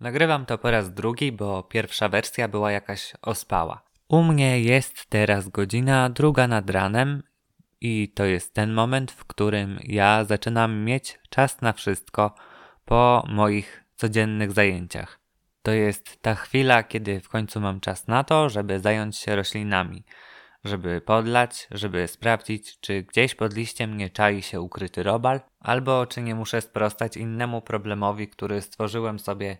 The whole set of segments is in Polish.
Nagrywam to po raz drugi, bo pierwsza wersja była jakaś ospała. U mnie jest teraz godzina druga nad ranem i to jest ten moment, w którym ja zaczynam mieć czas na wszystko po moich codziennych zajęciach. To jest ta chwila, kiedy w końcu mam czas na to, żeby zająć się roślinami, żeby podlać, żeby sprawdzić, czy gdzieś pod liściem nie czai się ukryty robal, albo czy nie muszę sprostać innemu problemowi, który stworzyłem sobie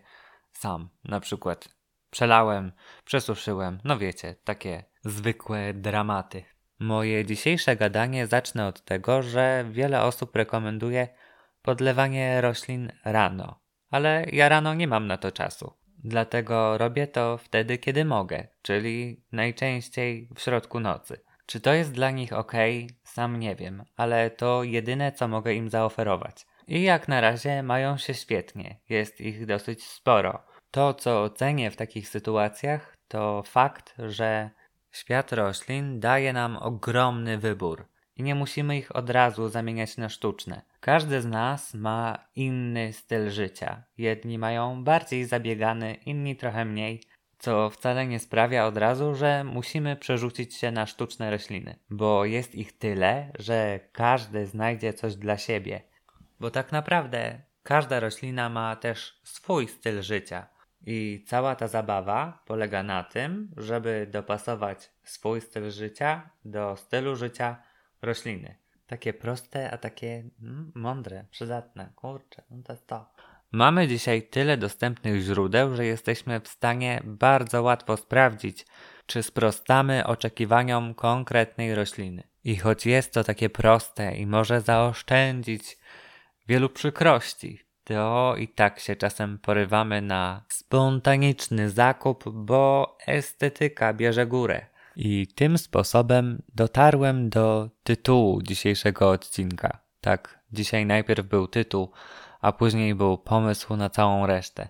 sam. Na przykład przelałem, przesuszyłem, no wiecie, takie zwykłe dramaty. Moje dzisiejsze gadanie zacznę od tego, że wiele osób rekomenduje podlewanie roślin rano, ale ja rano nie mam na to czasu. Dlatego robię to wtedy, kiedy mogę, czyli najczęściej w środku nocy. Czy to jest dla nich ok? Sam nie wiem, ale to jedyne, co mogę im zaoferować. I jak na razie mają się świetnie, jest ich dosyć sporo. To, co ocenię w takich sytuacjach, to fakt, że świat roślin daje nam ogromny wybór i nie musimy ich od razu zamieniać na sztuczne. Każdy z nas ma inny styl życia. Jedni mają bardziej zabiegany, inni trochę mniej, co wcale nie sprawia od razu, że musimy przerzucić się na sztuczne rośliny, bo jest ich tyle, że każdy znajdzie coś dla siebie. Bo tak naprawdę każda roślina ma też swój styl życia. I cała ta zabawa polega na tym, żeby dopasować swój styl życia do stylu życia rośliny. Takie proste, a takie mm, mądre, przydatne. Kurczę, no to jest to. Mamy dzisiaj tyle dostępnych źródeł, że jesteśmy w stanie bardzo łatwo sprawdzić, czy sprostamy oczekiwaniom konkretnej rośliny. I choć jest to takie proste i może zaoszczędzić wielu przykrości, i tak się czasem porywamy na spontaniczny zakup, bo estetyka bierze górę. I tym sposobem dotarłem do tytułu dzisiejszego odcinka. Tak, dzisiaj najpierw był tytuł, a później był pomysł na całą resztę.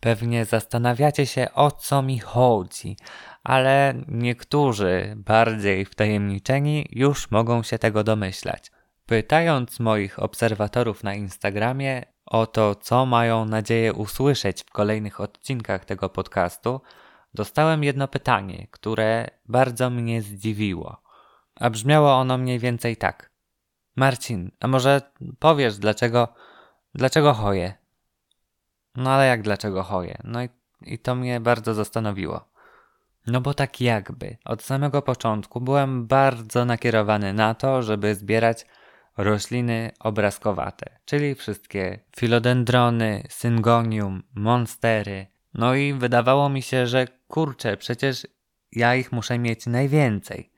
Pewnie zastanawiacie się o co mi chodzi, ale niektórzy, bardziej wtajemniczeni, już mogą się tego domyślać. Pytając moich obserwatorów na Instagramie o to, co mają nadzieję usłyszeć w kolejnych odcinkach tego podcastu, dostałem jedno pytanie, które bardzo mnie zdziwiło. A brzmiało ono mniej więcej tak. Marcin, a może powiesz, dlaczego, dlaczego choję? No ale jak dlaczego choję? No i, i to mnie bardzo zastanowiło. No bo tak jakby od samego początku byłem bardzo nakierowany na to, żeby zbierać rośliny obrazkowate, czyli wszystkie filodendrony, syngonium, monstery. No i wydawało mi się, że kurczę, przecież ja ich muszę mieć najwięcej.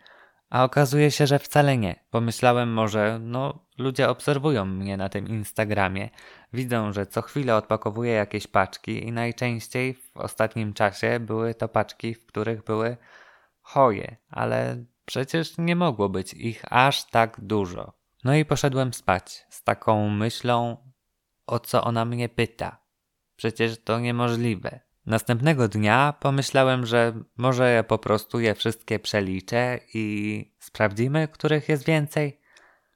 A okazuje się, że wcale nie. Pomyślałem może, no ludzie obserwują mnie na tym Instagramie, widzą, że co chwilę odpakowuję jakieś paczki i najczęściej w ostatnim czasie były to paczki, w których były choje, ale przecież nie mogło być ich aż tak dużo. No i poszedłem spać z taką myślą, o co ona mnie pyta. Przecież to niemożliwe. Następnego dnia pomyślałem, że może ja po prostu je wszystkie przeliczę i sprawdzimy, których jest więcej.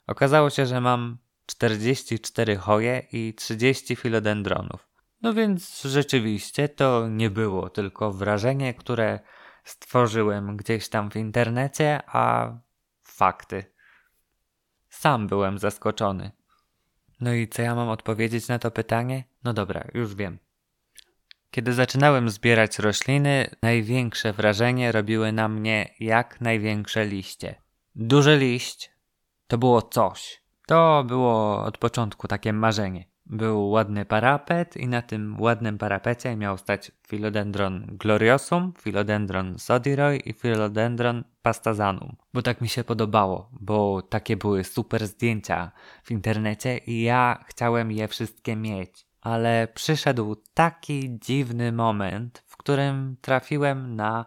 Okazało się, że mam 44 choje i 30 filodendronów. No więc rzeczywiście to nie było tylko wrażenie, które stworzyłem gdzieś tam w internecie, a fakty. Sam byłem zaskoczony. No i co ja mam odpowiedzieć na to pytanie? No dobra, już wiem. Kiedy zaczynałem zbierać rośliny, największe wrażenie robiły na mnie jak największe liście. Duży liść to było coś. To było od początku takie marzenie. Był ładny parapet i na tym ładnym parapecie miał stać Philodendron gloriosum, Philodendron sodiroy i Philodendron pastazanum. Bo tak mi się podobało, bo takie były super zdjęcia w internecie i ja chciałem je wszystkie mieć. Ale przyszedł taki dziwny moment, w którym trafiłem na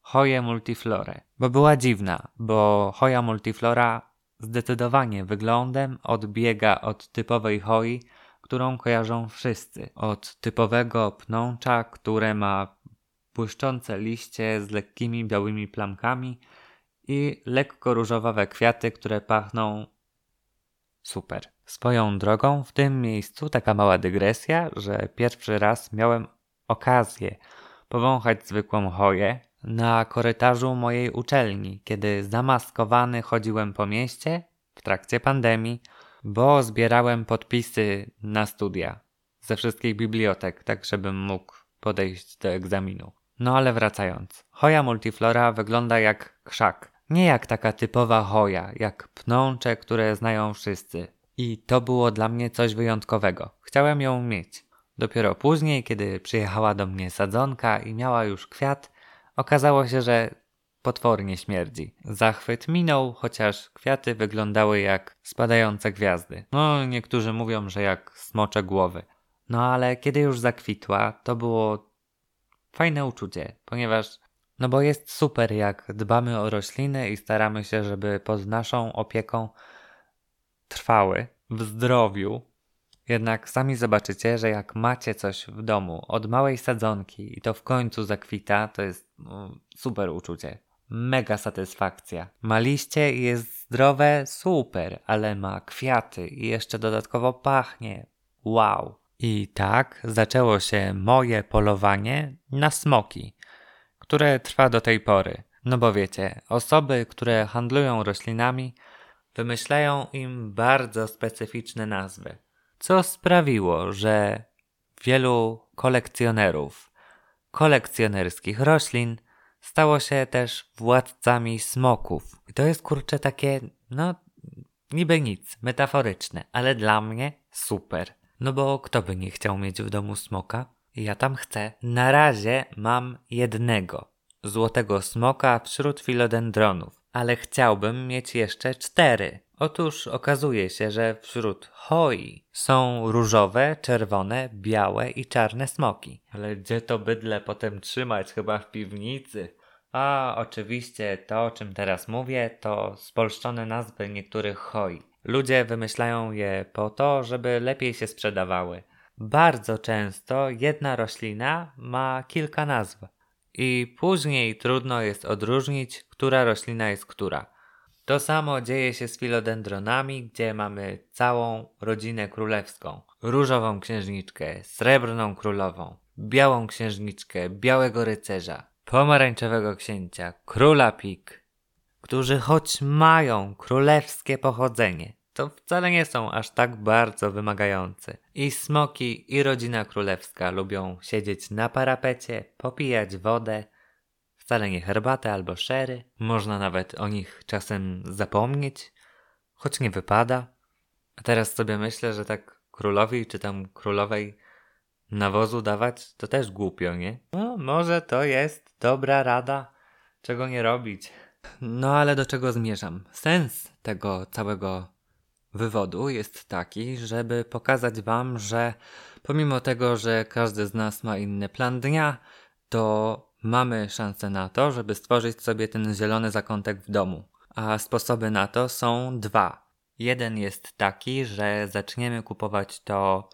Hoję multiflorę. Bo była dziwna, bo Hoja multiflora zdecydowanie wyglądem odbiega od typowej hoi, którą kojarzą wszyscy. Od typowego pnącza, które ma błyszczące liście z lekkimi białymi plamkami i lekko różowawe kwiaty, które pachną super. Swoją drogą w tym miejscu taka mała dygresja, że pierwszy raz miałem okazję powąchać zwykłą choję na korytarzu mojej uczelni, kiedy zamaskowany chodziłem po mieście w trakcie pandemii, bo zbierałem podpisy na studia ze wszystkich bibliotek, tak żebym mógł podejść do egzaminu. No ale wracając. Hoja multiflora wygląda jak krzak. Nie jak taka typowa hoja, jak pnącze, które znają wszyscy. I to było dla mnie coś wyjątkowego. Chciałem ją mieć. Dopiero później, kiedy przyjechała do mnie sadzonka i miała już kwiat, okazało się, że potwornie śmierdzi. Zachwyt minął, chociaż kwiaty wyglądały jak spadające gwiazdy. No, niektórzy mówią, że jak smocze głowy. No ale kiedy już zakwitła, to było fajne uczucie, ponieważ no bo jest super, jak dbamy o rośliny i staramy się, żeby pod naszą opieką trwały w zdrowiu. Jednak sami zobaczycie, że jak macie coś w domu od małej sadzonki i to w końcu zakwita, to jest no, super uczucie. Mega satysfakcja. Ma liście i jest zdrowe, super, ale ma kwiaty i jeszcze dodatkowo pachnie. Wow. I tak zaczęło się moje polowanie na smoki, które trwa do tej pory. No bo wiecie, osoby, które handlują roślinami, wymyślają im bardzo specyficzne nazwy, co sprawiło, że wielu kolekcjonerów kolekcjonerskich roślin stało się też władcami smoków. I to jest kurczę takie, no niby nic, metaforyczne, ale dla mnie super. No bo kto by nie chciał mieć w domu smoka? Ja tam chcę. Na razie mam jednego. Złotego smoka wśród filodendronów. Ale chciałbym mieć jeszcze cztery. Otóż okazuje się, że wśród hoi są różowe, czerwone, białe i czarne smoki. Ale gdzie to bydle potem trzymać? Chyba w piwnicy. A oczywiście to, o czym teraz mówię, to spolszczone nazwy niektórych hoi. Ludzie wymyślają je po to, żeby lepiej się sprzedawały. Bardzo często jedna roślina ma kilka nazw i później trudno jest odróżnić, która roślina jest która. To samo dzieje się z filodendronami, gdzie mamy całą rodzinę królewską. Różową księżniczkę, srebrną królową, białą księżniczkę, białego rycerza, pomarańczowego księcia, króla pik, którzy choć mają królewskie pochodzenie, to wcale nie są aż tak bardzo wymagający. I smoki, i rodzina królewska lubią siedzieć na parapecie, popijać wodę, wcale nie herbatę albo szery. Można nawet o nich czasem zapomnieć, choć nie wypada. A teraz sobie myślę, że tak królowi czy tam królowej nawozu dawać to też głupio, nie? No, może to jest dobra rada, czego nie robić. No ale do czego zmierzam? Sens tego całego wywodu jest taki, żeby pokazać Wam, że pomimo tego, że każdy z nas ma inny plan dnia, to mamy szansę na to, żeby stworzyć sobie ten zielony zakątek w domu. A sposoby na to są dwa. Jeden jest taki, że zaczniemy kupować to,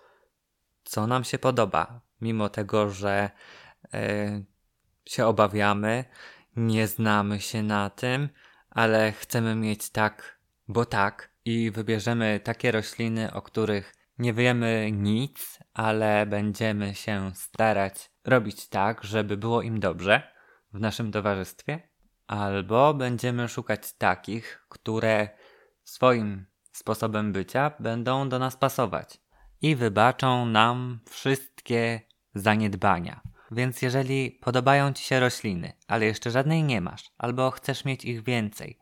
co nam się podoba, mimo tego, że yy, się obawiamy, nie znamy się na tym, ale chcemy mieć tak, bo tak, i wybierzemy takie rośliny, o których nie wiemy nic, ale będziemy się starać robić tak, żeby było im dobrze w naszym towarzystwie, albo będziemy szukać takich, które swoim sposobem bycia będą do nas pasować i wybaczą nam wszystkie zaniedbania. Więc jeżeli podobają Ci się rośliny, ale jeszcze żadnej nie masz, albo chcesz mieć ich więcej,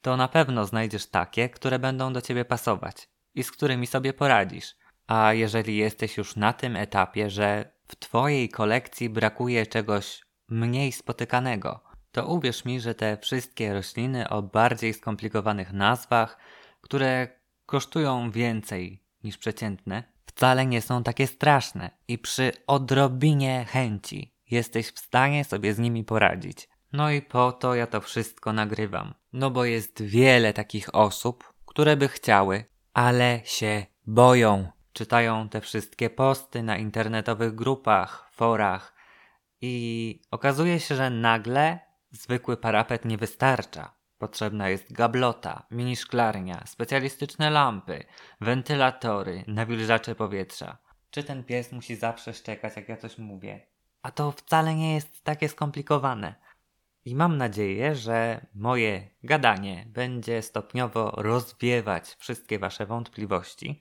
to na pewno znajdziesz takie, które będą do ciebie pasować i z którymi sobie poradzisz. A jeżeli jesteś już na tym etapie, że w twojej kolekcji brakuje czegoś mniej spotykanego, to uwierz mi, że te wszystkie rośliny o bardziej skomplikowanych nazwach, które kosztują więcej niż przeciętne, wcale nie są takie straszne i przy odrobinie chęci jesteś w stanie sobie z nimi poradzić. No i po to ja to wszystko nagrywam. No bo jest wiele takich osób, które by chciały, ale się boją. Czytają te wszystkie posty na internetowych grupach, forach i okazuje się, że nagle zwykły parapet nie wystarcza. Potrzebna jest gablota, mini szklarnia, specjalistyczne lampy, wentylatory, nawilżacze powietrza. Czy ten pies musi zawsze szczekać, jak ja coś mówię? A to wcale nie jest takie skomplikowane. I mam nadzieję, że moje gadanie będzie stopniowo rozwiewać wszystkie Wasze wątpliwości.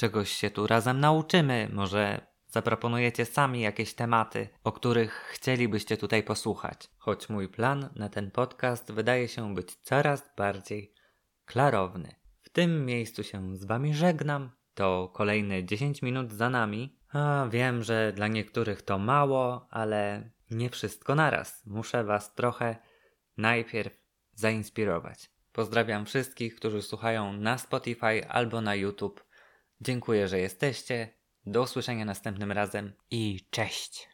Czegoś się tu razem nauczymy, może zaproponujecie sami jakieś tematy, o których chcielibyście tutaj posłuchać. Choć mój plan na ten podcast wydaje się być coraz bardziej klarowny. W tym miejscu się z Wami żegnam. To kolejne 10 minut za nami. A wiem, że dla niektórych to mało, ale nie wszystko naraz. Muszę Was trochę najpierw zainspirować. Pozdrawiam wszystkich, którzy słuchają na Spotify albo na YouTube. Dziękuję, że jesteście. Do usłyszenia następnym razem i cześć!